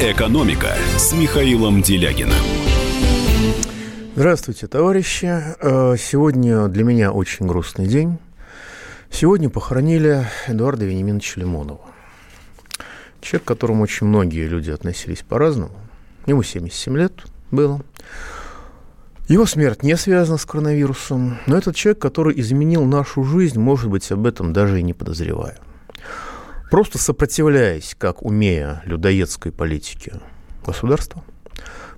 «Экономика» с Михаилом Делягиным. Здравствуйте, товарищи. Э, сегодня для меня очень грустный день. Сегодня похоронили Эдуарда Вениаминовича Лимонова. Человек, к которому очень многие люди относились по-разному. Ему 77 лет было. Его смерть не связана с коронавирусом, но этот человек, который изменил нашу жизнь, может быть, об этом даже и не подозревая. Просто сопротивляясь, как умея, людоедской политике государства,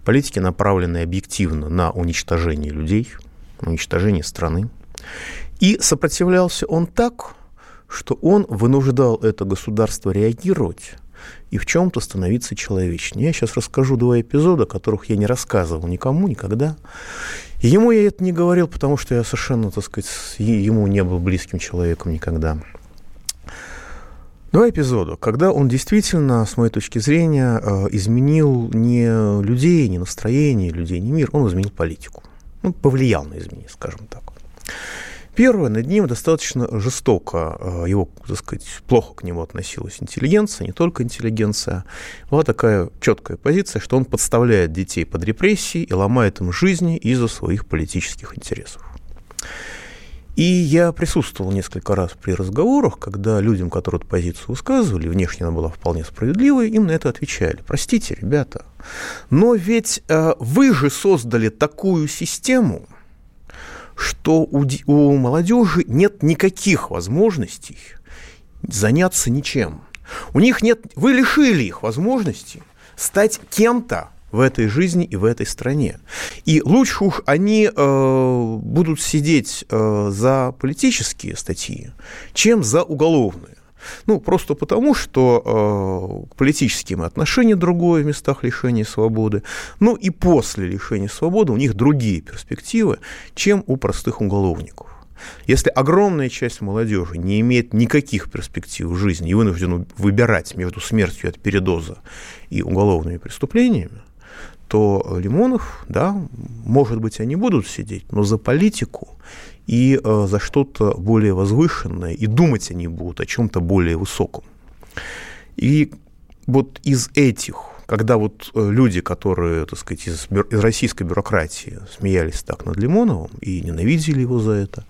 политике, направленной объективно на уничтожение людей, уничтожение страны. И сопротивлялся он так, что он вынуждал это государство реагировать и в чем-то становиться человечнее. Я сейчас расскажу два эпизода, которых я не рассказывал никому никогда. И ему я это не говорил, потому что я совершенно, так сказать, ему не был близким человеком никогда. Два эпизода, когда он действительно, с моей точки зрения, э, изменил не людей, не настроение людей, не мир, он изменил политику. Ну, повлиял на изменение, скажем так. Первое, над ним достаточно жестоко, э, его, так сказать, плохо к нему относилась интеллигенция, не только интеллигенция. Была такая четкая позиция, что он подставляет детей под репрессии и ломает им жизни из-за своих политических интересов. И я присутствовал несколько раз при разговорах, когда людям, которые эту позицию высказывали, внешне она была вполне справедливой, им на это отвечали. Простите, ребята, но ведь э, вы же создали такую систему, что у, у молодежи нет никаких возможностей заняться ничем. У них нет, вы лишили их возможности стать кем-то, в этой жизни и в этой стране. И лучше уж они э, будут сидеть э, за политические статьи, чем за уголовные. Ну, просто потому, что э, политические отношения другое в местах лишения свободы. Ну, и после лишения свободы у них другие перспективы, чем у простых уголовников. Если огромная часть молодежи не имеет никаких перспектив в жизни и вынуждена выбирать между смертью от передоза и уголовными преступлениями, то Лимонов, да, может быть, они будут сидеть, но за политику и э, за что-то более возвышенное, и думать они будут о чем-то более высоком. И вот из этих, когда вот э, люди, которые, так сказать, из, из российской бюрократии смеялись так над Лимоновым и ненавидели его за это,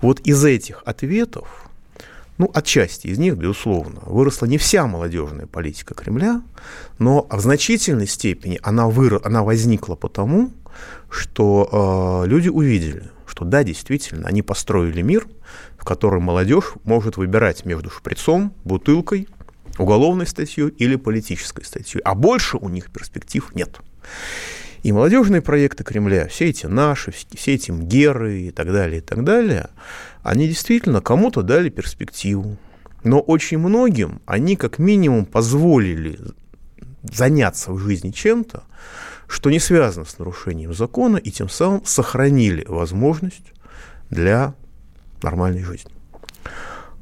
вот из этих ответов ну, отчасти из них, безусловно, выросла не вся молодежная политика Кремля, но в значительной степени она, выр... она возникла потому, что э, люди увидели, что да, действительно, они построили мир, в котором молодежь может выбирать между шприцом, бутылкой, уголовной статьей или политической статьей, а больше у них перспектив нет. И молодежные проекты Кремля, все эти наши, все эти МГЕРы и так далее, и так далее, они действительно кому-то дали перспективу. Но очень многим они как минимум позволили заняться в жизни чем-то, что не связано с нарушением закона, и тем самым сохранили возможность для нормальной жизни.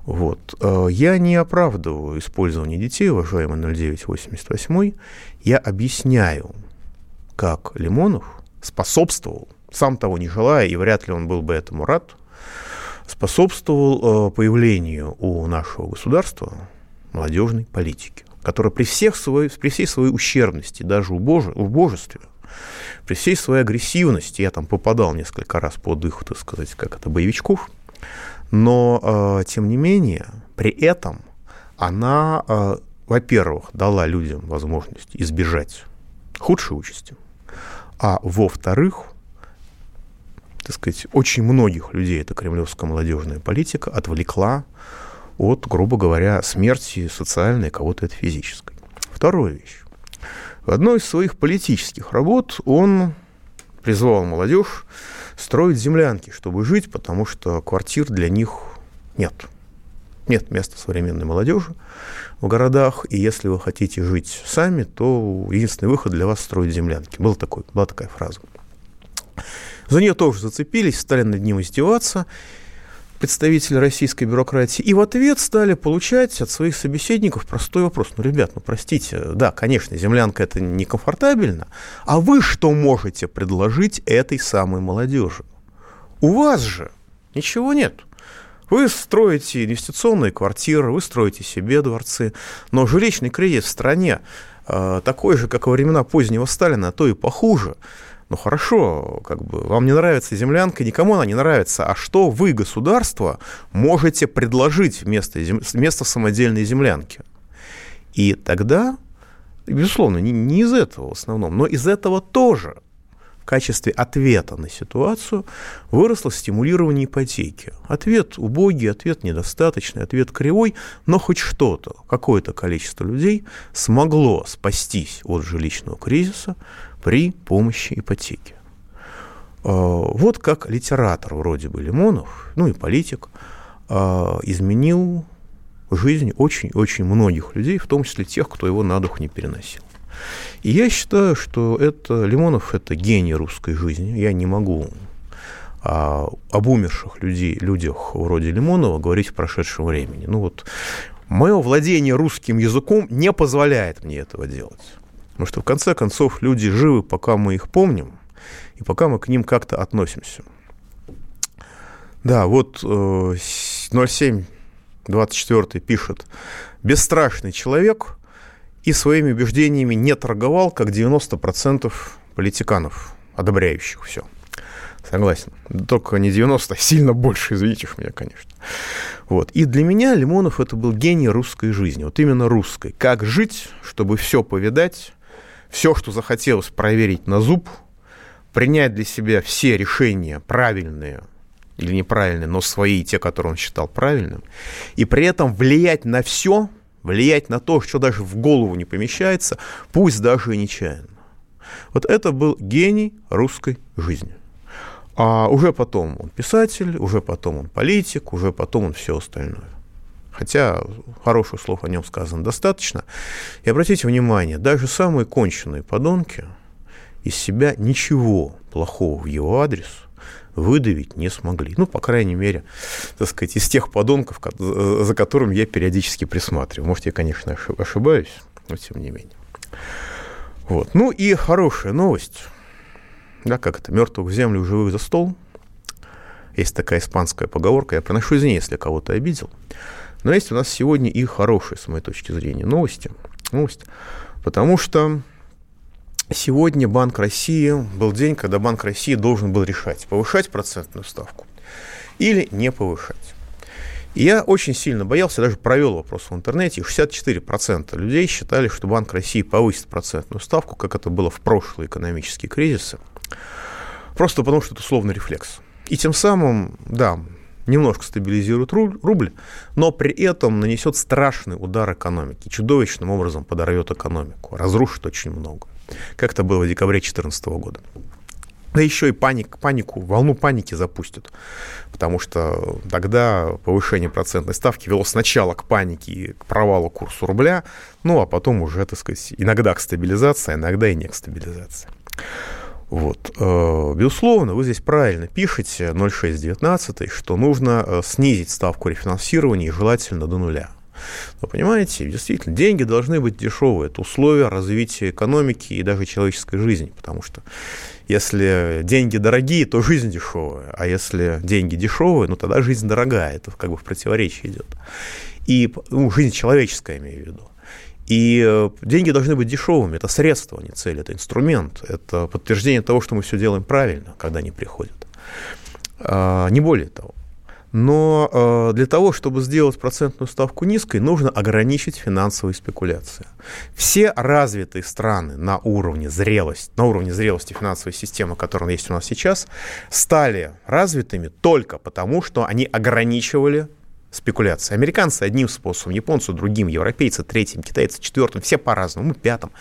Вот. Э, я не оправдываю использование детей, уважаемый 0988. Я объясняю, как Лимонов способствовал, сам того не желая, и вряд ли он был бы этому рад, способствовал э, появлению у нашего государства молодежной политики, которая при, всех своей, при всей своей ущербности, даже убоже, убожестве, при всей своей агрессивности, я там попадал несколько раз под их, так сказать, как это, боевичков, но, э, тем не менее, при этом она, э, во-первых, дала людям возможность избежать худшей участи, а во-вторых, так сказать, очень многих людей эта кремлевская молодежная политика отвлекла от, грубо говоря, смерти социальной, кого-то это физической. Вторая вещь. В одной из своих политических работ он призвал молодежь строить землянки, чтобы жить, потому что квартир для них нет. Нет места современной молодежи в городах, и если вы хотите жить сами, то единственный выход для вас строить землянки. Был такой, была такая фраза. За нее тоже зацепились, стали над ним издеваться представители российской бюрократии, и в ответ стали получать от своих собеседников простой вопрос. Ну, ребят, ну, простите, да, конечно, землянка это некомфортабельно, а вы что можете предложить этой самой молодежи? У вас же ничего нет. Вы строите инвестиционные квартиры, вы строите себе дворцы, но жилищный кризис в стране э, такой же, как во времена позднего Сталина, а то и похуже. Ну хорошо, как бы вам не нравится землянка, никому она не нравится. А что вы, государство, можете предложить вместо, вместо самодельной землянки? И тогда, безусловно, не, не из этого в основном, но из этого тоже – качестве ответа на ситуацию выросло стимулирование ипотеки. Ответ убогий, ответ недостаточный, ответ кривой, но хоть что-то, какое-то количество людей смогло спастись от жилищного кризиса при помощи ипотеки. А, вот как литератор вроде бы Лимонов, ну и политик, а, изменил жизнь очень-очень многих людей, в том числе тех, кто его на дух не переносил. И я считаю, что это Лимонов – это гений русской жизни. Я не могу а, об умерших людей, людях вроде Лимонова говорить в прошедшем времени. Ну вот мое владение русским языком не позволяет мне этого делать. Потому что, в конце концов, люди живы, пока мы их помним, и пока мы к ним как-то относимся. Да, вот э, 0724 пишет, бесстрашный человек, и своими убеждениями не торговал, как 90% политиканов, одобряющих все. Согласен. Только не 90, а сильно больше, извините меня, конечно. Вот. И для меня Лимонов это был гений русской жизни, вот именно русской. Как жить, чтобы все повидать, все, что захотелось проверить на зуб, принять для себя все решения правильные или неправильные, но свои, те, которые он считал правильным, и при этом влиять на все, влиять на то, что даже в голову не помещается, пусть даже и нечаянно. Вот это был гений русской жизни. А уже потом он писатель, уже потом он политик, уже потом он все остальное. Хотя хороших слов о нем сказано достаточно. И обратите внимание, даже самые конченые подонки из себя ничего плохого в его адрес – выдавить не смогли. Ну, по крайней мере, так сказать, из тех подонков, за которым я периодически присматриваю. Может, я, конечно, ошибаюсь, но тем не менее. Вот. Ну и хорошая новость. Да, как это, мертвых в землю, живых за стол. Есть такая испанская поговорка. Я проношу извини, если кого-то обидел. Но есть у нас сегодня и хорошие, с моей точки зрения, новости. Новость. Потому что Сегодня Банк России был день, когда Банк России должен был решать, повышать процентную ставку или не повышать. И я очень сильно боялся, даже провел вопрос в интернете, и 64% людей считали, что Банк России повысит процентную ставку, как это было в прошлые экономические кризисы, просто потому что это условный рефлекс. И тем самым, да, немножко стабилизирует рубль, но при этом нанесет страшный удар экономике, чудовищным образом подорвет экономику, разрушит очень много как это было в декабре 2014 года. Да еще и паник, панику, волну паники запустят, потому что тогда повышение процентной ставки вело сначала к панике к провалу курса рубля, ну а потом уже, так сказать, иногда к стабилизации, иногда и не к стабилизации. Вот. Э, безусловно, вы здесь правильно пишете, 0,619, что нужно э, снизить ставку рефинансирования желательно до нуля. Вы понимаете, действительно, деньги должны быть дешевые. Это условия развития экономики и даже человеческой жизни, потому что если деньги дорогие, то жизнь дешевая, а если деньги дешевые, ну тогда жизнь дорогая, это как бы в противоречии идет. И ну, жизнь человеческая, имею в виду. И э, деньги должны быть дешевыми, это средство, а не цель, это инструмент, это подтверждение того, что мы все делаем правильно, когда они приходят. А, не более того. Но э, для того, чтобы сделать процентную ставку низкой, нужно ограничить финансовые спекуляции. Все развитые страны на уровне зрелости, на уровне зрелости финансовой системы, которая есть у нас сейчас, стали развитыми только потому, что они ограничивали спекуляции. Американцы одним способом, японцы другим, европейцы третьим, китайцы четвертым, все по-разному, пятым.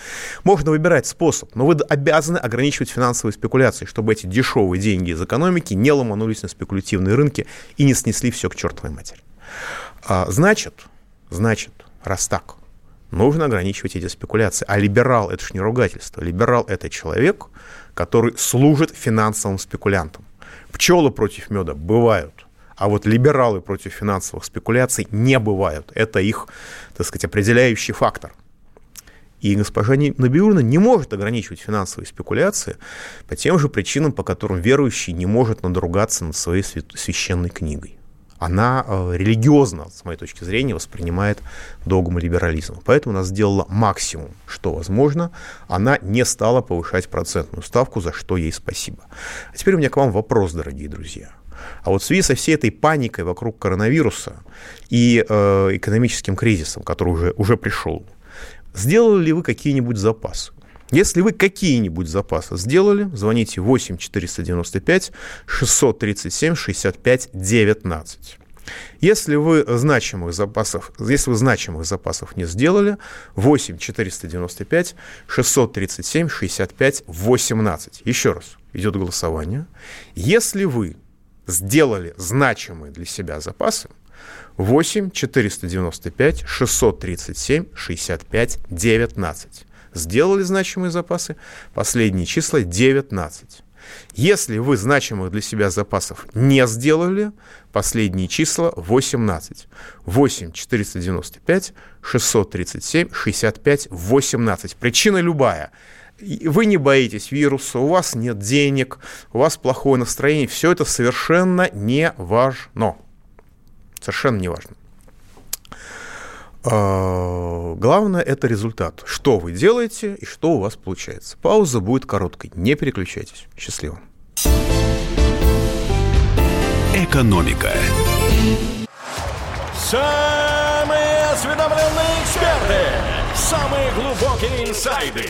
Можно выбирать способ, но вы обязаны ограничивать финансовые спекуляции, чтобы эти дешевые деньги из экономики не ломанулись на спекулятивные рынки и не снесли все к чертовой матери. А, значит, значит, раз так, нужно ограничивать эти спекуляции. А либерал – это же не ругательство. Либерал – это человек, который служит финансовым спекулянтам. Пчелы против меда бывают – а вот либералы против финансовых спекуляций не бывают. Это их, так сказать, определяющий фактор. И госпожа Набиулина не может ограничивать финансовые спекуляции по тем же причинам, по которым верующий не может надругаться над своей священной книгой. она э, религиозно, с моей точки зрения, воспринимает догмы либерализма. Поэтому она сделала максимум, что возможно. Она не стала повышать процентную ставку, за что ей спасибо. А теперь у меня к вам вопрос, дорогие друзья. А вот в связи со всей этой паникой вокруг коронавируса и э, экономическим кризисом, который уже, уже пришел, сделали ли вы какие-нибудь запасы? Если вы какие-нибудь запасы сделали, звоните 8 495 637 65 19. Если вы значимых запасов, если вы значимых запасов не сделали, 8 495 637 65 18. Еще раз, идет голосование. Если вы сделали значимые для себя запасы, 8 495 637 65 19 сделали значимые запасы, последние числа 19. Если вы значимых для себя запасов не сделали, последние числа 18. 8 495 637 65 18. Причина любая. Вы не боитесь вируса, у вас нет денег, у вас плохое настроение. Все это совершенно не важно. Совершенно не важно. А, главное – это результат. Что вы делаете и что у вас получается. Пауза будет короткой. Не переключайтесь. Счастливо. Экономика. Самые осведомленные эксперты. Самые глубокие инсайды.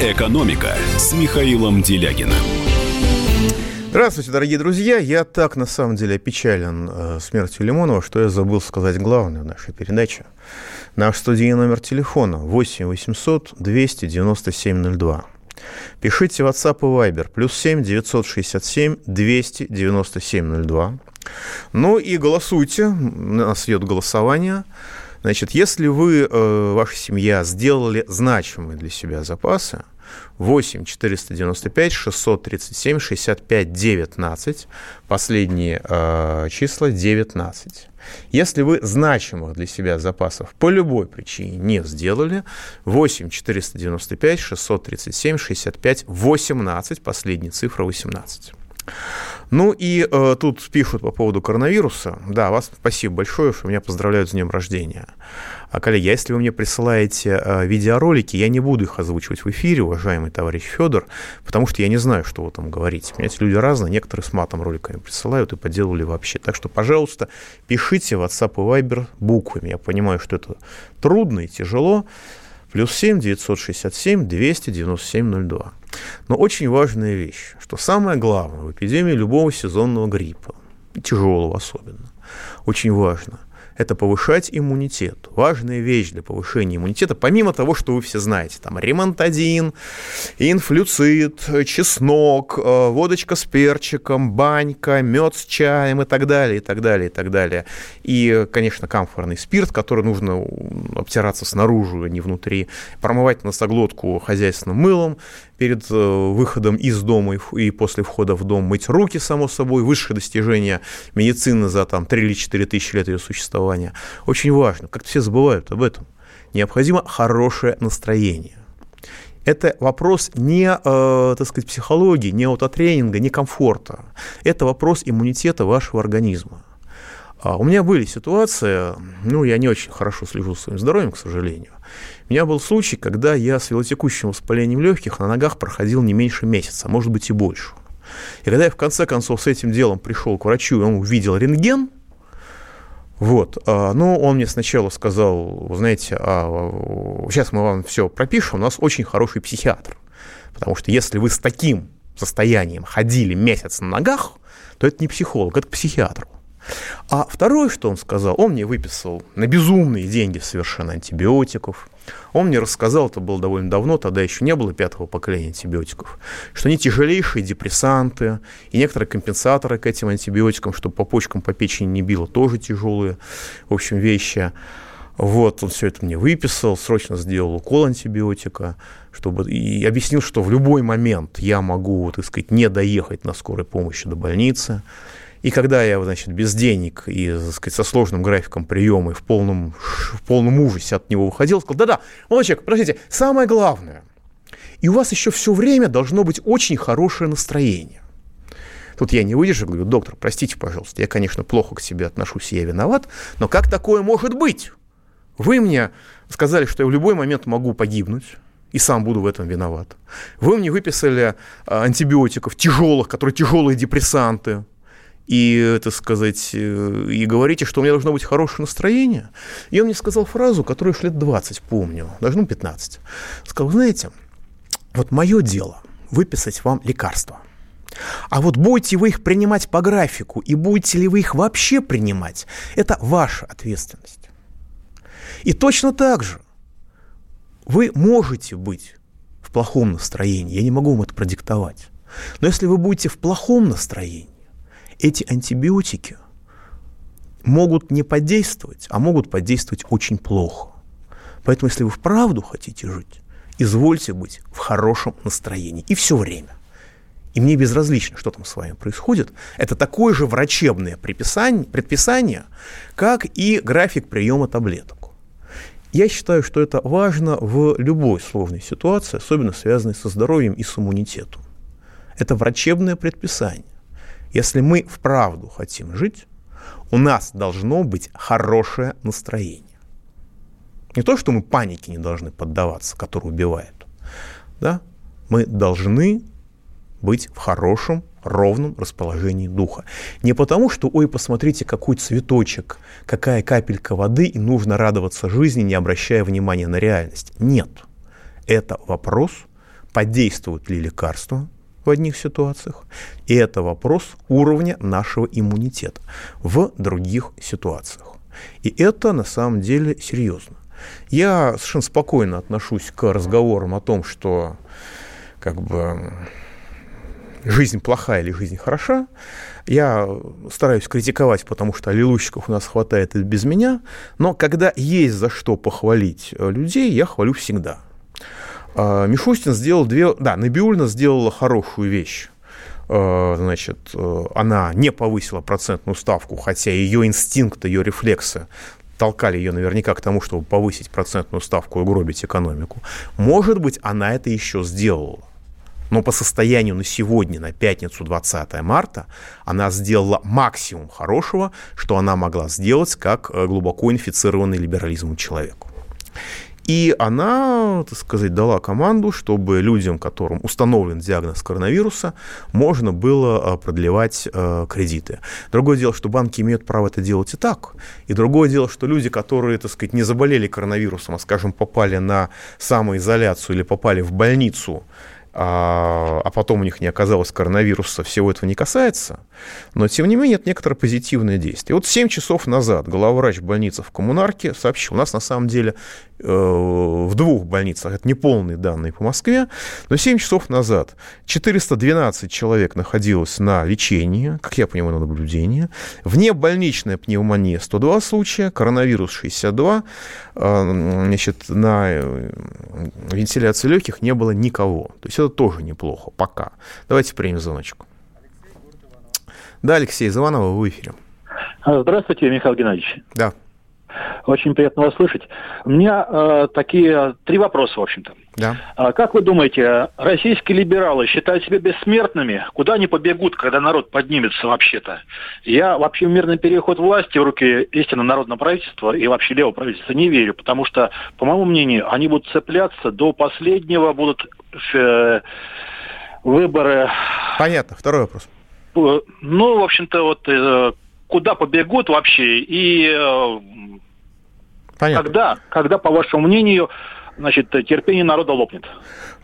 «Экономика» с Михаилом Делягиным. Здравствуйте, дорогие друзья. Я так, на самом деле, опечален э, смертью Лимонова, что я забыл сказать главное в нашей передаче. Наш студийный номер телефона 8 800 297 02. Пишите WhatsApp и Viber. Плюс 7 967 297 02. Ну и голосуйте. У нас идет голосование. Значит, если вы, э, ваша семья, сделали значимые для себя запасы, 8 495 637 65 19. Последние э, числа 19. Если вы значимых для себя запасов по любой причине не сделали, 8 495 637 65 18, последняя цифра 18. Ну и э, тут пишут по поводу коронавируса. Да, вас спасибо большое, что меня поздравляют с днем рождения. А, коллеги, а если вы мне присылаете э, видеоролики, я не буду их озвучивать в эфире, уважаемый товарищ Федор, потому что я не знаю, что вы там говорите. Понимаете, люди разные, некоторые с матом роликами присылают и поделали вообще. Так что, пожалуйста, пишите в WhatsApp и Viber буквами. Я понимаю, что это трудно и тяжело. Плюс 7 967 297 02. Но очень важная вещь, что самое главное в эпидемии любого сезонного гриппа, тяжелого особенно, очень важно, это повышать иммунитет. Важная вещь для повышения иммунитета, помимо того, что вы все знаете, там ремонтадин, инфлюцид, чеснок, э, водочка с перчиком, банька, мед с чаем и так далее, и так далее, и так далее. И, конечно, камфорный спирт, который нужно обтираться снаружи, а не внутри, промывать носоглотку хозяйственным мылом, перед э, выходом из дома и после входа в дом мыть руки, само собой, высшее достижение медицины за там 3 или 4 тысячи лет ее существования. Очень важно, как все забывают об этом. Необходимо хорошее настроение. Это вопрос не, э, так сказать, психологии, не аутотренинга, не комфорта. Это вопрос иммунитета вашего организма. А у меня были ситуации, ну, я не очень хорошо слежу за своим здоровьем, к сожалению. У меня был случай, когда я с велотекущим воспалением легких на ногах проходил не меньше месяца, а может быть и больше. И когда я в конце концов с этим делом пришел к врачу, и он увидел рентген, вот, а, ну, он мне сначала сказал, вы знаете, а, сейчас мы вам все пропишем, у нас очень хороший психиатр. Потому что если вы с таким состоянием ходили месяц на ногах, то это не психолог, это психиатр. А второе, что он сказал, он мне выписал на безумные деньги совершенно антибиотиков, Он мне рассказал, это было довольно давно, тогда еще не было пятого поколения антибиотиков, что они тяжелейшие депрессанты и некоторые компенсаторы к этим антибиотикам, чтобы по почкам, по печени не било, тоже тяжелые, в общем, вещи. Вот, он все это мне выписал, срочно сделал укол антибиотика, чтобы, и объяснил, что в любой момент я могу, так сказать, не доехать на скорой помощи до больницы. И когда я, значит, без денег и, так сказать, со сложным графиком приема и в полном, в полном ужасе от него выходил, сказал, да-да, молодой человек, подождите, самое главное, и у вас еще все время должно быть очень хорошее настроение. Тут я не выдержу, говорю, доктор, простите, пожалуйста, я, конечно, плохо к себе отношусь, я виноват, но как такое может быть? Вы мне сказали, что я в любой момент могу погибнуть, и сам буду в этом виноват. Вы мне выписали а, антибиотиков тяжелых, которые тяжелые депрессанты, и, так сказать, э, и говорите, что у меня должно быть хорошее настроение. И он мне сказал фразу, которую я лет 20 помню, даже ну 15. Сказал, знаете, вот мое дело выписать вам лекарства. А вот будете вы их принимать по графику и будете ли вы их вообще принимать, это ваша ответственность. И точно так же вы можете быть в плохом настроении, я не могу вам это продиктовать. Но если вы будете в плохом настроении, эти антибиотики могут не подействовать, а могут подействовать очень плохо. Поэтому, если вы вправду хотите жить, извольте быть в хорошем настроении и все время. И мне безразлично, что там с вами происходит. Это такое же врачебное предписание, как и график приема таблеток. Я считаю, что это важно в любой сложной ситуации, особенно связанной со здоровьем и с иммунитетом. Это врачебное предписание. Если мы вправду хотим жить, у нас должно быть хорошее настроение. Не то, что мы панике не должны поддаваться, которая убивает. Да? Мы должны быть в хорошем ровном расположении духа. Не потому, что, ой, посмотрите, какой цветочек, какая капелька воды, и нужно радоваться жизни, не обращая внимания на реальность. Нет. Это вопрос, подействуют ли лекарства в одних ситуациях, и это вопрос уровня нашего иммунитета в других ситуациях. И это на самом деле серьезно. Я совершенно спокойно отношусь к разговорам о том, что как бы жизнь плохая или жизнь хороша. Я стараюсь критиковать, потому что аллилуйщиков у нас хватает и без меня. Но когда есть за что похвалить э, людей, я хвалю всегда. А, Мишустин сделал две... Да, Набиульна сделала хорошую вещь э, значит, э, она не повысила процентную ставку, хотя ее инстинкты, ее рефлексы толкали ее наверняка к тому, чтобы повысить процентную ставку и гробить экономику. Может быть, она это еще сделала. Но по состоянию на сегодня, на пятницу 20 марта, она сделала максимум хорошего, что она могла сделать как э, глубоко инфицированный либерализмом человеку. И она, так сказать, дала команду, чтобы людям, которым установлен диагноз коронавируса, можно было э, продлевать э, кредиты. Другое дело, что банки имеют право это делать и так. И другое дело, что люди, которые, так сказать, не заболели коронавирусом, а, скажем, попали на самоизоляцию или попали в больницу, а, а потом у них не оказалось коронавируса, всего этого не касается. Но, тем не менее, это некоторое позитивное действие. Вот 7 часов назад главврач больницы в Коммунарке сообщил, у нас на самом деле э, в двух больницах, это не полные данные по Москве, но 7 часов назад 412 человек находилось на лечении, как я понимаю, на наблюдении, внебольничная пневмония 102 случая, коронавирус 62, э, значит, на э, вентиляции легких не было никого. То есть это тоже неплохо пока. Давайте примем звоночек. Да, Алексей Заванова, в эфире. Здравствуйте, Михаил Геннадьевич. Да. Очень приятно вас слышать. У меня э, такие три вопроса, в общем-то. Да. А, как вы думаете, российские либералы считают себя бессмертными? Куда они побегут, когда народ поднимется вообще-то? Я вообще в мирный переход власти в руки истинно народного правительства и вообще левого правительства не верю, потому что, по моему мнению, они будут цепляться до последнего, будут э, выборы... Понятно. Второй вопрос. Э, ну, в общем-то, вот э, куда побегут вообще и э, Понятно. когда, когда, по вашему мнению, значит, терпение народа лопнет.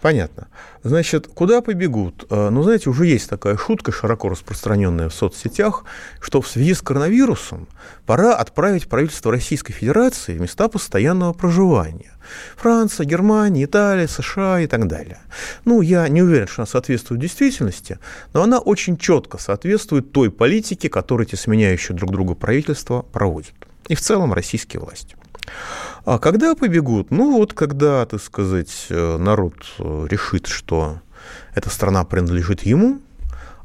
Понятно. Значит, куда побегут? Э, ну, знаете, уже есть такая шутка, широко распространенная в соцсетях, что в связи с коронавирусом пора отправить правительство Российской Федерации в места постоянного проживания. Франция, Германия, Италия, США и так далее. Ну, я не уверен, что она соответствует действительности, но она очень четко соответствует той политике, которую эти сменяющие друг друга правительства проводят. И в целом российские власти. А когда побегут? Ну вот когда, так сказать, э, народ э, решит, что эта страна принадлежит ему,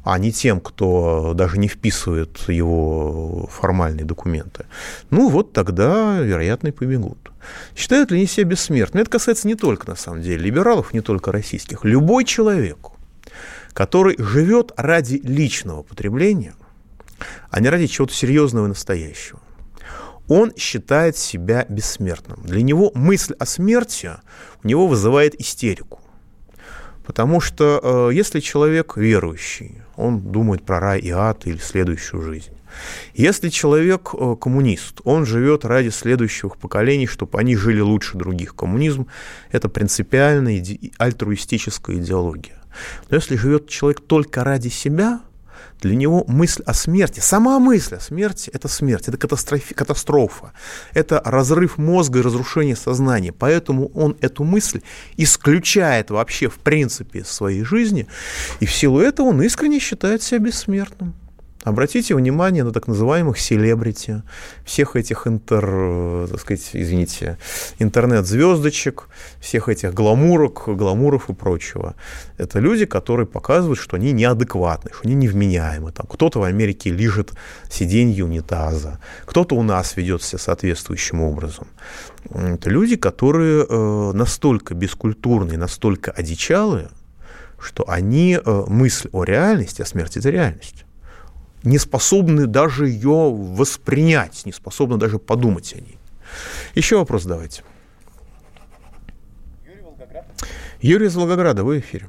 а не тем, кто даже не вписывает его формальные документы, ну вот тогда, вероятно, и побегут. Считают ли они себя бессмертными? Это касается не только, на самом деле, либералов, не только российских. Любой человек, который живет ради личного потребления, а не ради чего-то серьезного и настоящего, он считает себя бессмертным. Для него мысль о смерти у него вызывает истерику. Потому что э, если человек верующий, он думает про рай и ад или следующую жизнь. Если человек э, коммунист, он живет ради следующих поколений, чтобы они жили лучше других. Коммунизм – это принципиальная иде- альтруистическая идеология. Но если живет человек только ради себя – для него мысль о смерти, сама мысль о смерти – это смерть, это катастрофа, это разрыв мозга и разрушение сознания. Поэтому он эту мысль исключает вообще в принципе своей жизни, и в силу этого он искренне считает себя бессмертным. Обратите внимание на так называемых селебрити, всех этих интер, так сказать, извините, интернет-звездочек, всех этих гламурок, гламуров и прочего. Это люди, которые показывают, что они неадекватны, что они невменяемы. Там кто-то в Америке лежит сиденье унитаза, кто-то у нас ведет себя соответствующим образом. Это люди, которые э, настолько бескультурные, настолько одичалые, что они э, мысль о реальности, о смерти – это реальность не способны даже ее воспринять, не способны даже подумать о ней. Еще вопрос давайте. Юрий Волгоград. Юрий из Волгограда, вы в эфире.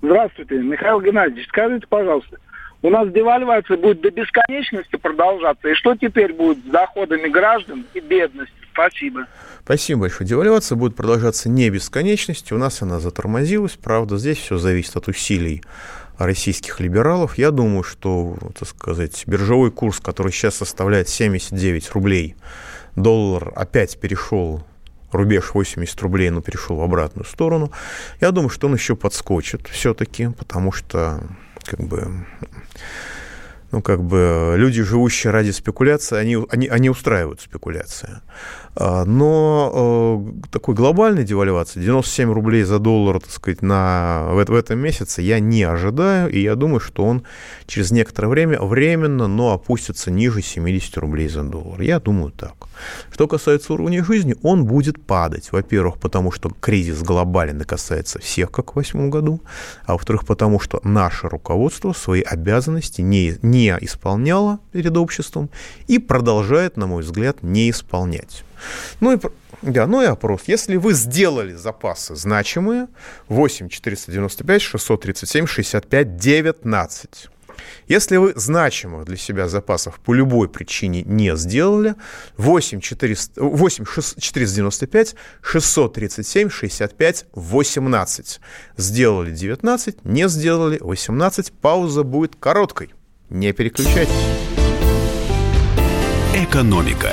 Здравствуйте, Михаил Геннадьевич, скажите, пожалуйста, у нас девальвация будет до бесконечности продолжаться, и что теперь будет с доходами граждан и бедностью? Спасибо. Спасибо большое. Девальвация будет продолжаться не бесконечности. У нас она затормозилась. Правда, здесь все зависит от усилий российских либералов. Я думаю, что, так сказать, биржевой курс, который сейчас составляет 79 рублей, доллар опять перешел рубеж 80 рублей, но перешел в обратную сторону. Я думаю, что он еще подскочит все-таки, потому что как бы ну, как бы люди, живущие ради спекуляции, они, они, они устраивают спекуляции. А, но э, такой глобальной девальвации, 97 рублей за доллар, так сказать, на, в, в этом месяце я не ожидаю, и я думаю, что он через некоторое время временно, но опустится ниже 70 рублей за доллар. Я думаю так. Что касается уровня жизни, он будет падать. Во-первых, потому что кризис глобален и касается всех, как в 2008 году, а во-вторых, потому что наше руководство свои обязанности не, не исполняло перед обществом и продолжает, на мой взгляд, не исполнять. Ну и, да, ну и опрос. Если вы сделали запасы значимые, 8 495 637 65 19. Если вы значимых для себя запасов по любой причине не сделали, 8, 400, 8 495 637 65 18. Сделали 19, не сделали 18. Пауза будет короткой. Не переключайтесь. Экономика.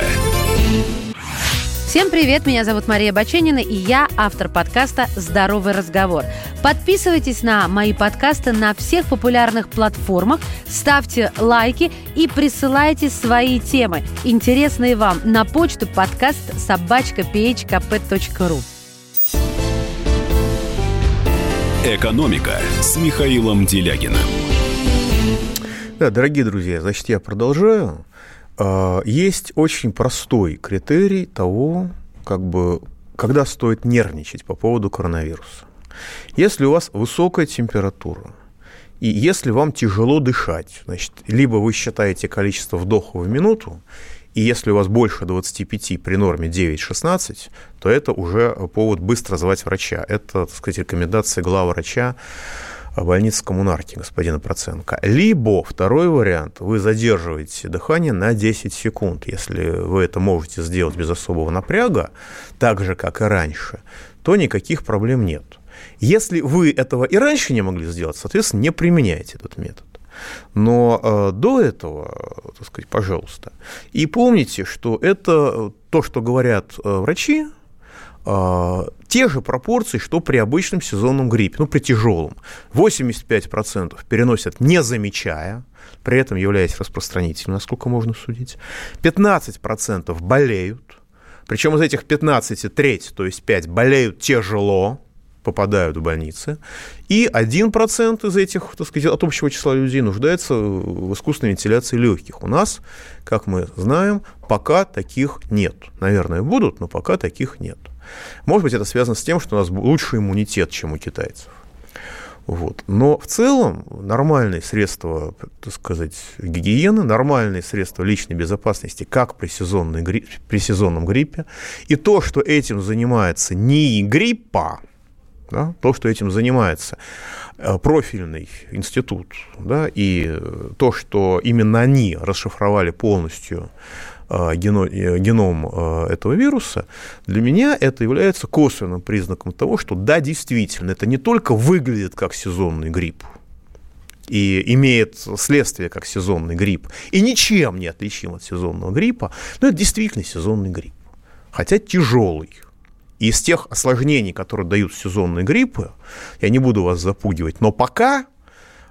Всем привет, меня зовут Мария Баченина, и я автор подкаста «Здоровый разговор». Подписывайтесь на мои подкасты на всех популярных платформах, ставьте лайки и присылайте свои темы, интересные вам, на почту подкаст собачка phkp.ru. «Экономика» с Михаилом Делягиным. Да, дорогие друзья, значит, я продолжаю. А, есть очень простой критерий того, как бы, когда стоит нервничать по поводу коронавируса. Если у вас высокая температура, и если вам тяжело дышать, значит, либо вы считаете количество вдохов в минуту, и если у вас больше 25 при норме 9-16, то это уже повод быстро звать врача. Это, так сказать, рекомендация главврача больницы коммунарки господина Проценко. Либо второй вариант, вы задерживаете дыхание на 10 секунд. Если вы это можете сделать без особого напряга, так же, как и раньше, то никаких проблем нет. Если вы этого и раньше не могли сделать, соответственно, не применяйте этот метод. Но э, до этого, так сказать, пожалуйста. И помните, что это то, что говорят э, врачи, те же пропорции, что при обычном сезонном гриппе, ну, при тяжелом. 85% переносят не замечая, при этом являясь распространителем, насколько можно судить. 15% болеют, причем из этих 15 треть, то есть 5, болеют тяжело, попадают в больницы, и 1% из этих, так сказать, от общего числа людей нуждается в искусственной вентиляции легких. У нас, как мы знаем, пока таких нет. Наверное, будут, но пока таких нет. Может быть, это связано с тем, что у нас лучший иммунитет, чем у китайцев. Вот. Но в целом нормальные средства, так сказать, гигиены, нормальные средства личной безопасности, как при, сезонной, при сезонном гриппе, и то, что этим занимается не гриппа, да, то, что этим занимается э, профильный институт, да, и то, что именно они расшифровали полностью э, геном, э, геном этого вируса, для меня это является косвенным признаком того, что да, действительно, это не только выглядит как сезонный грипп, и имеет следствие как сезонный грипп, и ничем не отличим от сезонного гриппа, но это действительно сезонный грипп, хотя тяжелый, и из тех осложнений, которые дают сезонные гриппы, я не буду вас запугивать, но пока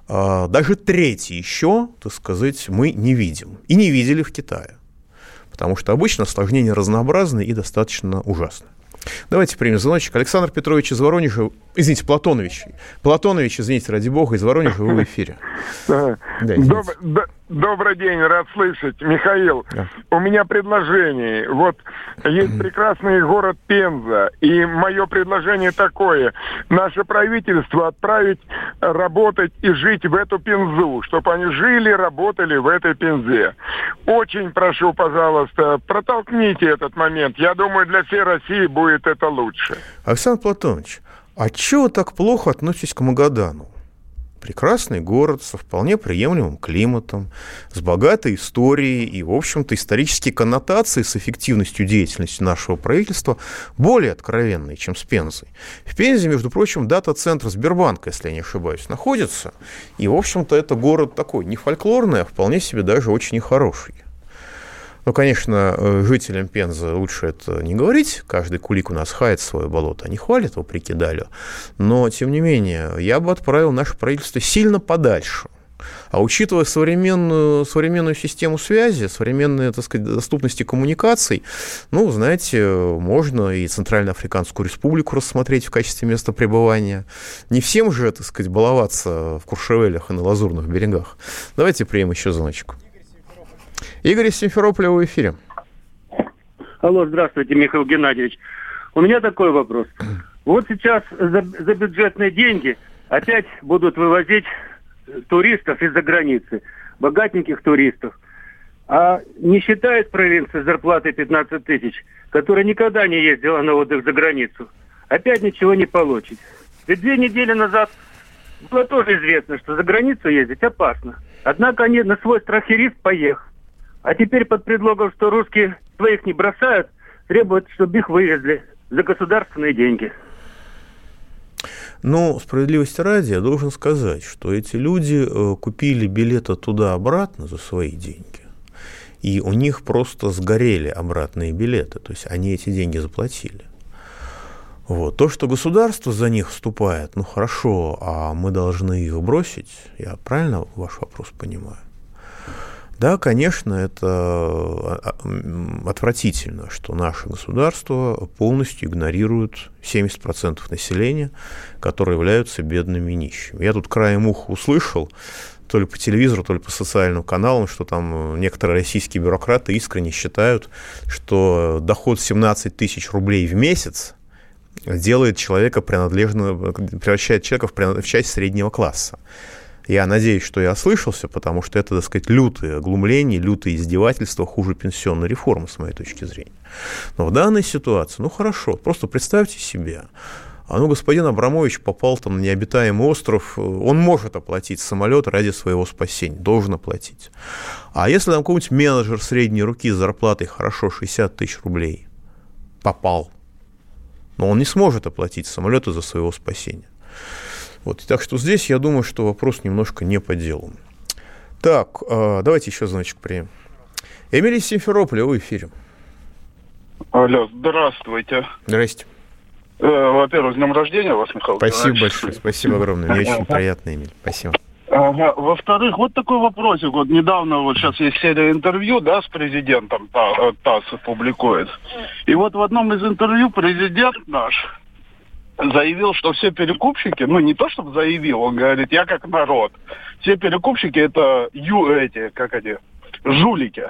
э, даже третий еще, так сказать, мы не видим. И не видели в Китае. Потому что обычно осложнения разнообразны и достаточно ужасны. Давайте примем звоночек. Александр Петрович из Воронежа, извините, Платонович. Платонович, извините, ради бога, из Воронежа, вы в эфире. Да, Добрый день, рад слышать. Михаил, да. у меня предложение. Вот есть прекрасный город Пенза, и мое предложение такое. Наше правительство отправить работать и жить в эту Пензу, чтобы они жили, работали в этой Пензе. Очень прошу, пожалуйста, протолкните этот момент. Я думаю, для всей России будет это лучше. Александр Платонович, а чего так плохо относитесь к Магадану? Прекрасный город со вполне приемлемым климатом, с богатой историей и, в общем-то, исторические коннотации с эффективностью деятельности нашего правительства более откровенные, чем с Пензой. В Пензе, между прочим, дата-центр Сбербанка, если я не ошибаюсь, находится. И, в общем-то, это город такой не фольклорный, а вполне себе даже очень нехороший. Ну, конечно, э, жителям Пензы лучше это не говорить. Каждый кулик у нас хает свое болото, не хвалит, вопреки Далю. Но, тем не менее, я бы отправил наше правительство сильно подальше. А учитывая современную, современную систему связи, современные, так сказать, доступности коммуникаций, ну, знаете, можно и Центральноафриканскую республику рассмотреть в качестве места пребывания. Не всем же, так сказать, баловаться в Куршевелях и на Лазурных берегах. Давайте примем еще звоночку. Игорь из Симферополя в эфире. Алло, здравствуйте, Михаил Геннадьевич. У меня такой вопрос. Вот сейчас за, за бюджетные деньги опять будут вывозить туристов из-за границы, богатеньких туристов. А не считает провинция зарплаты 15 тысяч, которая никогда не ездила на отдых за границу, опять ничего не получит. Ведь две недели назад было тоже известно, что за границу ездить опасно. Однако они на свой страх и риск поехали. А теперь под предлогом, что русские своих не бросают, требуют, чтобы их вывезли за государственные деньги. Но справедливости ради я должен сказать, что эти люди э, купили билеты туда-обратно за свои деньги, и у них просто сгорели обратные билеты, то есть они эти деньги заплатили. Вот. То, что государство за них вступает, ну хорошо, а мы должны их бросить, я правильно ваш вопрос понимаю? Да, конечно, это а, а, отвратительно, что наше государство полностью игнорирует 70% населения, которые являются бедными и нищими. Я тут краем уха услышал, то ли по телевизору, то ли по социальным каналам, что там некоторые российские бюрократы искренне считают, что доход 17 тысяч рублей в месяц делает человека принадлежного, превращает человека в, в часть среднего класса. Я надеюсь, что я ослышался, потому что это, так сказать, лютое оглумление, лютое издевательство хуже пенсионной реформы, с моей точки зрения. Но в данной ситуации, ну хорошо, просто представьте себе, А ну, господин Абрамович попал там на необитаемый остров, он может оплатить самолет ради своего спасения, должен оплатить. А если там какой-нибудь менеджер средней руки с зарплатой хорошо 60 тысяч рублей попал, но он не сможет оплатить самолет из-за своего спасения. Вот, так что здесь я думаю, что вопрос немножко не по делу. Так, э, давайте еще звоночек примем. Эмилий Симферополя, вы в эфире. Алло, здравствуйте. Здрасте. Э, во-первых, с днем рождения вас, Михаил Спасибо Геннадьевич. большое, спасибо огромное. Мне очень приятно, Эмиль. Спасибо. Ага. Во-вторых, вот такой вопросик. Вот недавно, вот сейчас есть серия интервью, да, с президентом э, ТАСС публикует. И вот в одном из интервью президент наш заявил, что все перекупщики, ну не то чтобы заявил, он говорит, я как народ. Все перекупщики это ю эти, как они, жулики.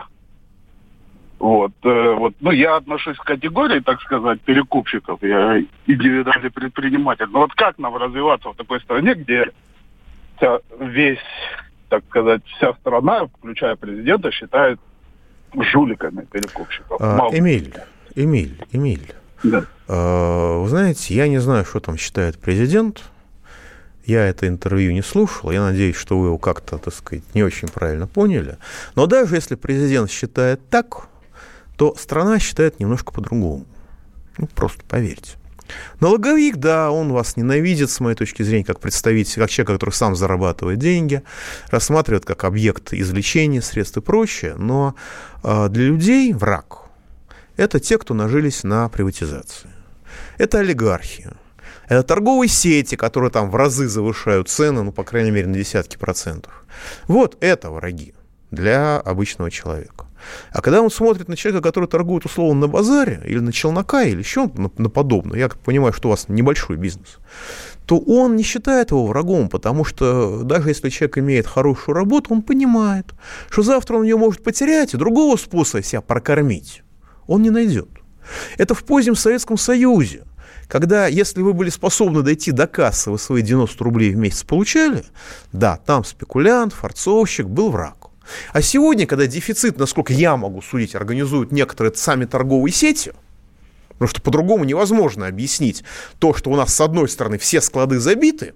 Вот, э, вот, ну, я отношусь к категории, так сказать, перекупщиков, я индивидуальный предприниматель. Но вот как нам развиваться в такой стране, где вся, весь, так сказать, вся страна, включая президента, считает жуликами перекупщиков? А, Эмиль, Эмиль, Эмиль. А, вы знаете, я не знаю, что там считает президент. Я это интервью не слушал. Я надеюсь, что вы его как-то, так сказать, не очень правильно поняли. Но даже если президент считает так, то страна считает немножко по-другому. Ну, просто поверьте. Налоговик, да, он вас ненавидит, с моей точки зрения, как представитель, как человек, который сам зарабатывает деньги, рассматривает как объект извлечения средств и прочее, но э, для людей враг – это те, кто нажились на приватизации. Это олигархи, это торговые сети, которые там в разы завышают цены, ну, по крайней мере, на десятки процентов. Вот это враги для обычного человека. А когда он смотрит на человека, который торгует условно на базаре, или на челнока, или еще на, на подобное, я понимаю, что у вас небольшой бизнес, то он не считает его врагом, потому что даже если человек имеет хорошую работу, он понимает, что завтра он ее может потерять, и другого способа себя прокормить он не найдет. Это в позднем Советском Союзе, когда, если вы были способны дойти до кассы, вы свои 90 рублей в месяц получали, да, там спекулянт, форцовщик, был враг. А сегодня, когда дефицит, насколько я могу судить, организуют некоторые сами торговые сети, потому что по-другому невозможно объяснить то, что у нас с одной стороны все склады забиты,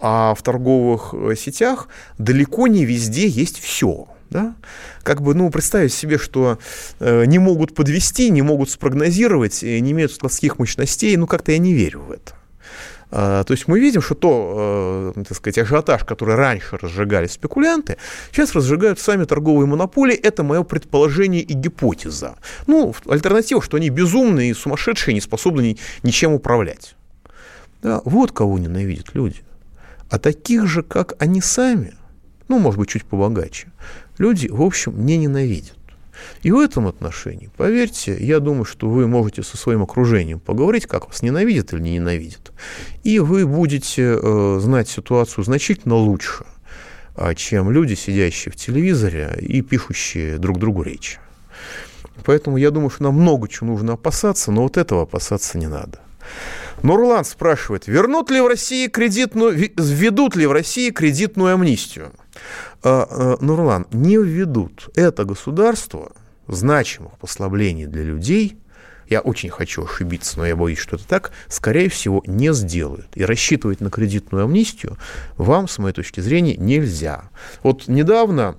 а в торговых э, сетях далеко не везде есть все. Да? Как бы, ну, представить себе, что э, не могут подвести, не могут спрогнозировать, не имеют складских мощностей, ну, как-то я не верю в это. А, то есть мы видим, что то, э, так сказать, ажиотаж, который раньше разжигали спекулянты, сейчас разжигают сами торговые монополии. Это мое предположение и гипотеза. Ну, альтернатива, что они безумные и сумасшедшие, не способны ничем управлять. Да, вот кого ненавидят люди. А таких же, как они сами, ну, может быть, чуть побогаче, люди, в общем, не ненавидят. И в этом отношении, поверьте, я думаю, что вы можете со своим окружением поговорить, как вас ненавидят или не ненавидят. И вы будете э, знать ситуацию значительно лучше, э, чем люди, сидящие в телевизоре и пишущие друг другу речи. Поэтому я думаю, что нам много чего нужно опасаться, но вот этого опасаться не надо. Нурлан спрашивает, вернут ли в России кредитную, введут ли в России кредитную амнистию? А, а, Нурлан, не введут. Это государство значимых послаблений для людей, я очень хочу ошибиться, но я боюсь, что это так, скорее всего, не сделают. И рассчитывать на кредитную амнистию вам, с моей точки зрения, нельзя. Вот недавно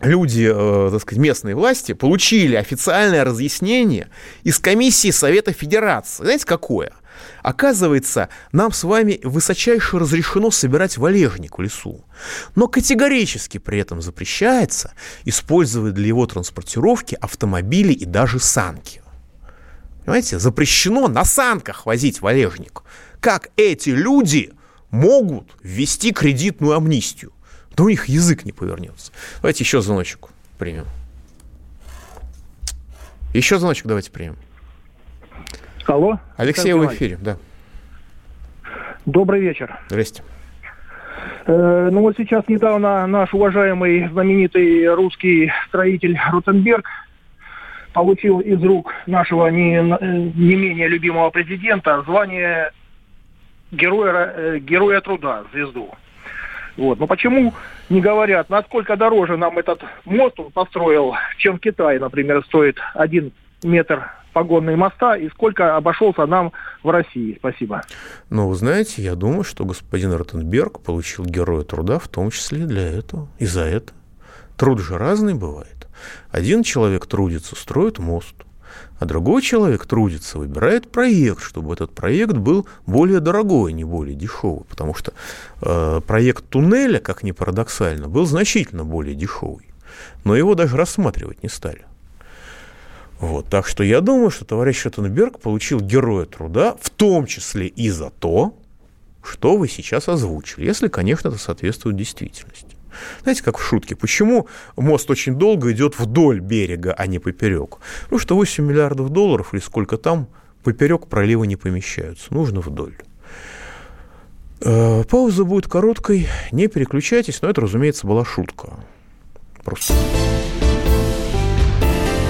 люди, э, так сказать, местные власти получили официальное разъяснение из комиссии Совета Федерации. Знаете, какое? Оказывается, нам с вами высочайше разрешено собирать валежник в лесу, но категорически при этом запрещается использовать для его транспортировки автомобили и даже санки. Понимаете, запрещено на санках возить валежник. Как эти люди могут ввести кредитную амнистию? Да у них язык не повернется. Давайте еще звоночек примем. Еще звоночек давайте примем. Алло. Алексей, в эфире, да. Добрый вечер. Здрасте. Э, ну вот сейчас недавно наш уважаемый знаменитый русский строитель Ротенберг получил из рук нашего не, не менее любимого президента звание героя, э, героя труда, звезду. Вот. Но почему не говорят, насколько дороже нам этот мост он построил, чем в Китае, например, стоит один метр погонные моста и сколько обошелся нам в России? Спасибо. Ну, вы знаете, я думаю, что господин Ротенберг получил Героя труда в том числе для этого и за это. Труд же разный бывает. Один человек трудится, строит мост, а другой человек трудится, выбирает проект, чтобы этот проект был более дорогой, а не более дешевый, потому что э, проект туннеля, как ни парадоксально, был значительно более дешевый, но его даже рассматривать не стали. Вот, так что я думаю, что товарищ Шаттенберг получил героя труда, в том числе и за то, что вы сейчас озвучили, если, конечно, это соответствует действительности. Знаете, как в шутке, почему мост очень долго идет вдоль берега, а не поперек? Ну, что 8 миллиардов долларов или сколько там поперек пролива не помещаются, нужно вдоль. Э, пауза будет короткой, не переключайтесь, но это, разумеется, была шутка. Просто.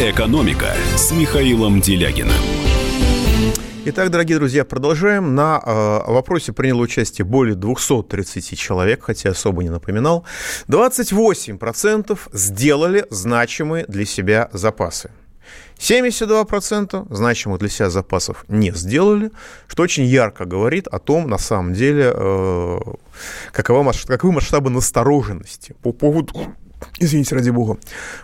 «Экономика» с Михаилом Делягиным. Итак, дорогие друзья, продолжаем. На э, вопросе приняло участие более 230 человек, хотя особо не напоминал. 28% сделали значимые для себя запасы. 72% значимых для себя запасов не сделали, что очень ярко говорит о том, на самом деле, э, какова, каковы масштабы настороженности по поводу извините, ради бога,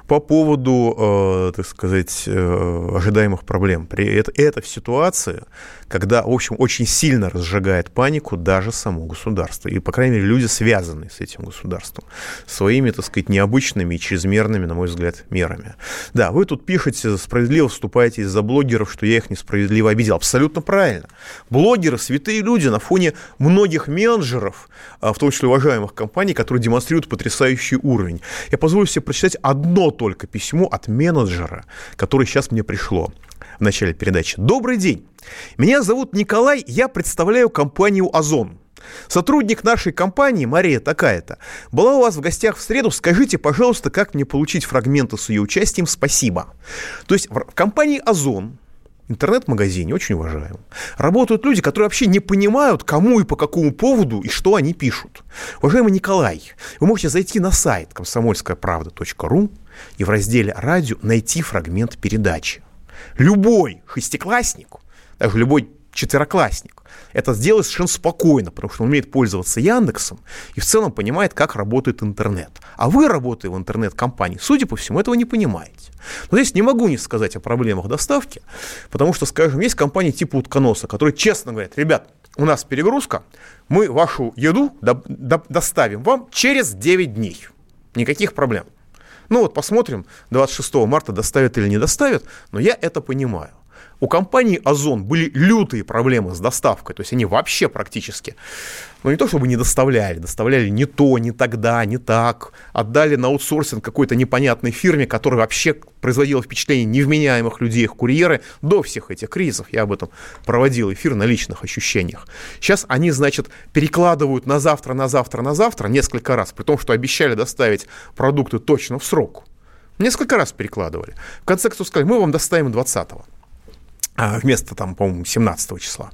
по поводу, э, так сказать, э, ожидаемых проблем. При это, это в ситуации, когда, в общем, очень сильно разжигает панику даже само государство. И, по крайней мере, люди, связанные с этим государством, своими, так сказать, необычными и чрезмерными, на мой взгляд, мерами. Да, вы тут пишете, справедливо вступаете из-за блогеров, что я их несправедливо обидел. Абсолютно правильно. Блогеры, святые люди на фоне многих менеджеров, а, в том числе уважаемых компаний, которые демонстрируют потрясающий уровень. Я позволю себе прочитать одно только письмо от менеджера, которое сейчас мне пришло в начале передачи. Добрый день. Меня зовут Николай, я представляю компанию «Озон». Сотрудник нашей компании, Мария такая-то, была у вас в гостях в среду. Скажите, пожалуйста, как мне получить фрагменты с ее участием? Спасибо. То есть в компании «Озон» интернет-магазине, очень уважаемом, работают люди, которые вообще не понимают, кому и по какому поводу и что они пишут. Уважаемый Николай, вы можете зайти на сайт комсомольская-правда.ру и в разделе «Радио» найти фрагмент передачи. Любой шестиклассник, даже любой четвероклассник это сделать совершенно спокойно, потому что он умеет пользоваться Яндексом и в целом понимает, как работает интернет. А вы, работая в интернет-компании, судя по всему, этого не понимаете. Но здесь не могу не сказать о проблемах доставки, потому что, скажем, есть компании типа Утконоса, которые честно говорят, ребят, у нас перегрузка, мы вашу еду до, до, доставим вам через 9 дней. Никаких проблем. Ну вот посмотрим, 26 марта доставят или не доставят, но я это понимаю. У компании Озон были лютые проблемы с доставкой, то есть они вообще практически, ну не то чтобы не доставляли, доставляли не то, не тогда, не так, отдали на аутсорсинг какой-то непонятной фирме, которая вообще производила впечатление невменяемых людей, их курьеры, до всех этих кризисов, я об этом проводил эфир на личных ощущениях. Сейчас они, значит, перекладывают на завтра, на завтра, на завтра несколько раз, при том, что обещали доставить продукты точно в срок. Несколько раз перекладывали. В конце концов сказали, мы вам доставим 20-го. А, вместо, там, по-моему, 17 числа.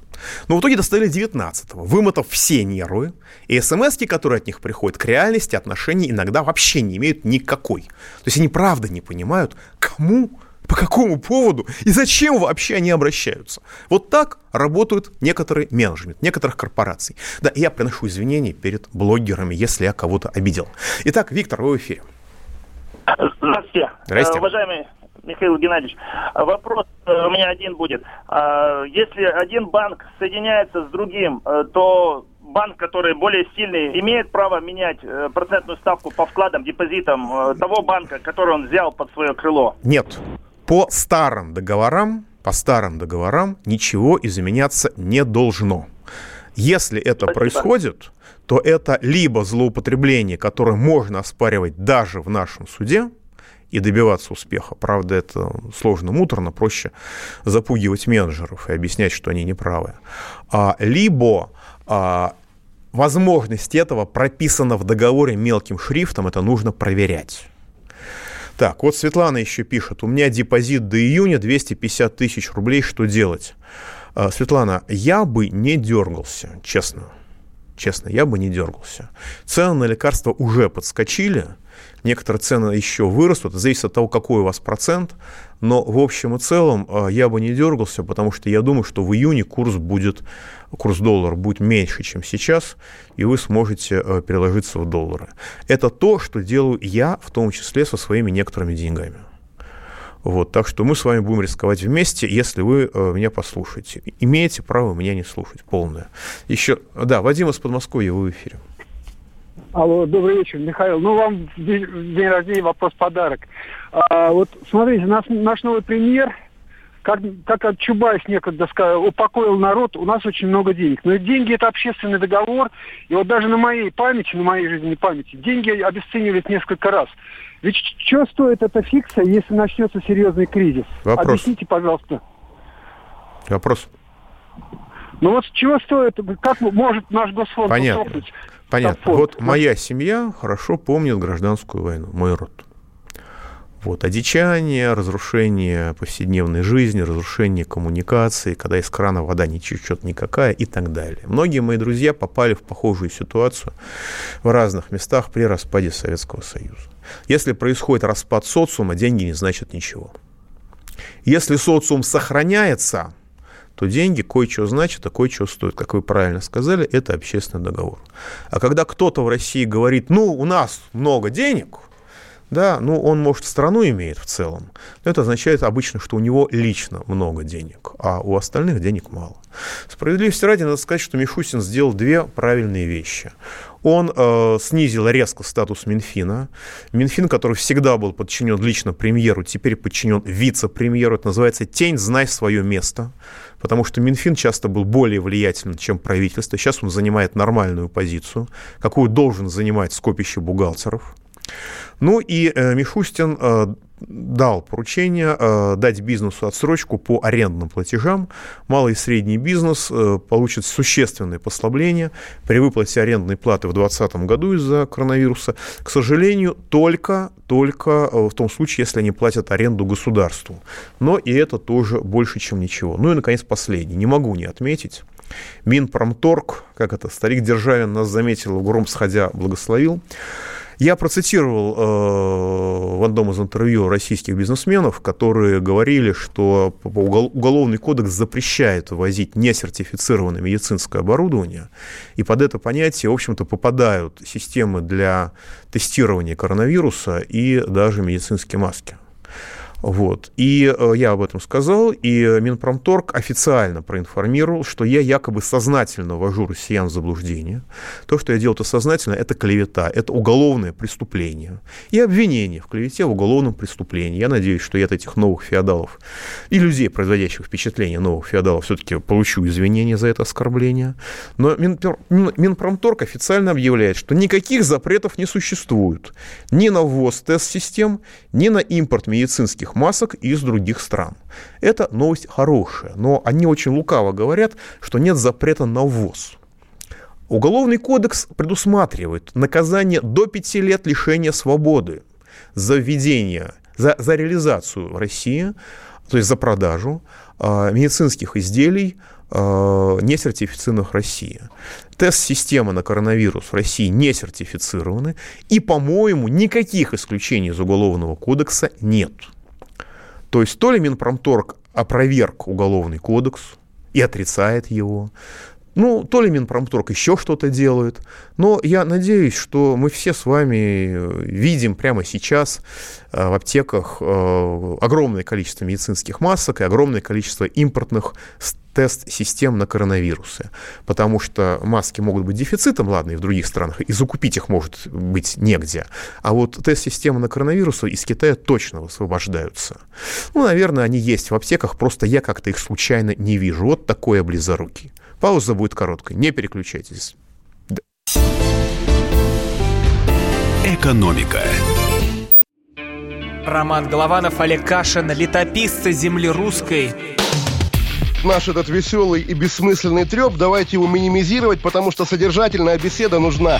Но в итоге доставили 19 вымотав все нервы, и смс которые от них приходят, к реальности отношений иногда вообще не имеют никакой. То есть они правда не понимают, кому, по какому поводу и зачем вообще они обращаются. Вот так работают некоторые менеджмент, некоторых корпораций. Да, я приношу извинения перед блогерами, если я кого-то обидел. Итак, Виктор, вы в эфире. Здравствуйте. Здрасте. Уважаемый Михаил Геннадьевич, вопрос э, у меня один будет. А, если один банк соединяется с другим, э, то банк, который более сильный, имеет право менять э, процентную ставку по вкладам, депозитам того банка, который он взял под свое крыло? Нет. По старым договорам, по старым договорам ничего изменяться не должно. Если это Спасибо. происходит, то это либо злоупотребление, которое можно оспаривать даже в нашем суде, и добиваться успеха. Правда, это сложно, муторно, проще запугивать менеджеров и объяснять, что они неправы. А, либо а, возможность этого прописана в договоре мелким шрифтом, это нужно проверять. Так, вот Светлана еще пишет, у меня депозит до июня 250 тысяч рублей, что делать? А, Светлана, я бы не дергался, честно. Честно, я бы не дергался. Цены на лекарства уже подскочили, некоторые цены еще вырастут, зависит от того, какой у вас процент, но в общем и целом а, я бы не дергался, потому что я думаю, что в июне курс будет, курс доллара будет меньше, чем сейчас, и вы сможете а, переложиться в доллары. Это то, что делаю я, в том числе со своими некоторыми деньгами. Вот, так что мы с вами будем рисковать вместе, если вы э, меня послушаете. Имеете право меня не слушать, полное. Еще, да, Вадим из Подмосковья, вы в эфире. Алло, добрый вечер, Михаил. Ну, вам в день рождения вопрос-подарок. А, вот, смотрите, наш, наш новый премьер, как, как Чубайс некогда сказал, упокоил народ, у нас очень много денег. Но деньги – это общественный договор, и вот даже на моей памяти, на моей жизненной памяти, деньги обесценивались несколько раз. Ведь что стоит эта фикция, если начнется серьезный кризис? Вопрос. Объясните, пожалуйста. Вопрос. Ну вот чего стоит, как может наш госфонд Понятно. Утопнуть? Понятно. Вот моя семья хорошо помнит гражданскую войну, мой род. Вот, одичание, разрушение повседневной жизни, разрушение коммуникации, когда из крана вода не течет никакая и так далее. Многие мои друзья попали в похожую ситуацию в разных местах при распаде Советского Союза. Если происходит распад социума, деньги не значат ничего. Если социум сохраняется, то деньги кое-что значат, а кое-что стоят. Как вы правильно сказали, это общественный договор. А когда кто-то в России говорит, ну, у нас много денег, да, ну, он, может, страну имеет в целом, но это означает обычно, что у него лично много денег, а у остальных денег мало. Справедливости ради, надо сказать, что Мишустин сделал две правильные вещи. Он э, снизил резко статус Минфина. Минфин, который всегда был подчинен лично премьеру, теперь подчинен вице-премьеру. Это называется «тень, знай свое место». Потому что Минфин часто был более влиятельным, чем правительство. Сейчас он занимает нормальную позицию, какую должен занимать скопище бухгалтеров. Ну и э, Мишустин э, дал поручение э, дать бизнесу отсрочку по арендным платежам. Малый и средний бизнес э, получит существенное послабление при выплате арендной платы в 2020 году из-за коронавируса. К сожалению, только, только э, в том случае, если они платят аренду государству. Но и это тоже больше, чем ничего. Ну и, наконец, последний. Не могу не отметить. Минпромторг, как это старик Державин нас заметил, в гром сходя благословил. Я процитировал э, в одном из интервью российских бизнесменов, которые говорили, что уголовный кодекс запрещает ввозить несертифицированное медицинское оборудование, и под это понятие, в общем-то, попадают системы для тестирования коронавируса и даже медицинские маски. Вот. И э, я об этом сказал, и Минпромторг официально проинформировал, что я якобы сознательно ввожу россиян в заблуждение. То, что я делаю это сознательно, это клевета, это уголовное преступление. И обвинение в клевете в уголовном преступлении. Я надеюсь, что я от этих новых феодалов и людей, производящих впечатление новых феодалов, все-таки получу извинения за это оскорбление. Но Минпромторг официально объявляет, что никаких запретов не существует ни на ввоз тест-систем, ни на импорт медицинских медицинских масок из других стран. Это новость хорошая, но они очень лукаво говорят, что нет запрета на ввоз. Уголовный кодекс предусматривает наказание до 5 лет лишения свободы за введение, за, за реализацию в России, то есть за продажу э, медицинских изделий, э, не сертифицированных в России. Тест-системы на коронавирус в России не сертифицированы, и, по-моему, никаких исключений из Уголовного кодекса нет. То есть то ли Минпромторг опроверг уголовный кодекс и отрицает его, ну, то ли Минпромторг еще что-то делает, но я надеюсь, что мы все с вами э, видим прямо сейчас э, в аптеках э, огромное количество медицинских масок и огромное количество импортных тест-систем на коронавирусы. Потому что маски могут быть дефицитом, ладно, и в других странах, и закупить их может быть негде. А вот тест-системы на коронавирусы из Китая точно высвобождаются. Ну, наверное, они есть в аптеках, просто я как-то их случайно не вижу. Вот такой облизорукий. Пауза будет короткой, не переключайтесь. Экономика. Роман Голованов, Олег Кашин, летописцы земли русской. Наш этот веселый и бессмысленный треп, давайте его минимизировать, потому что содержательная беседа нужна.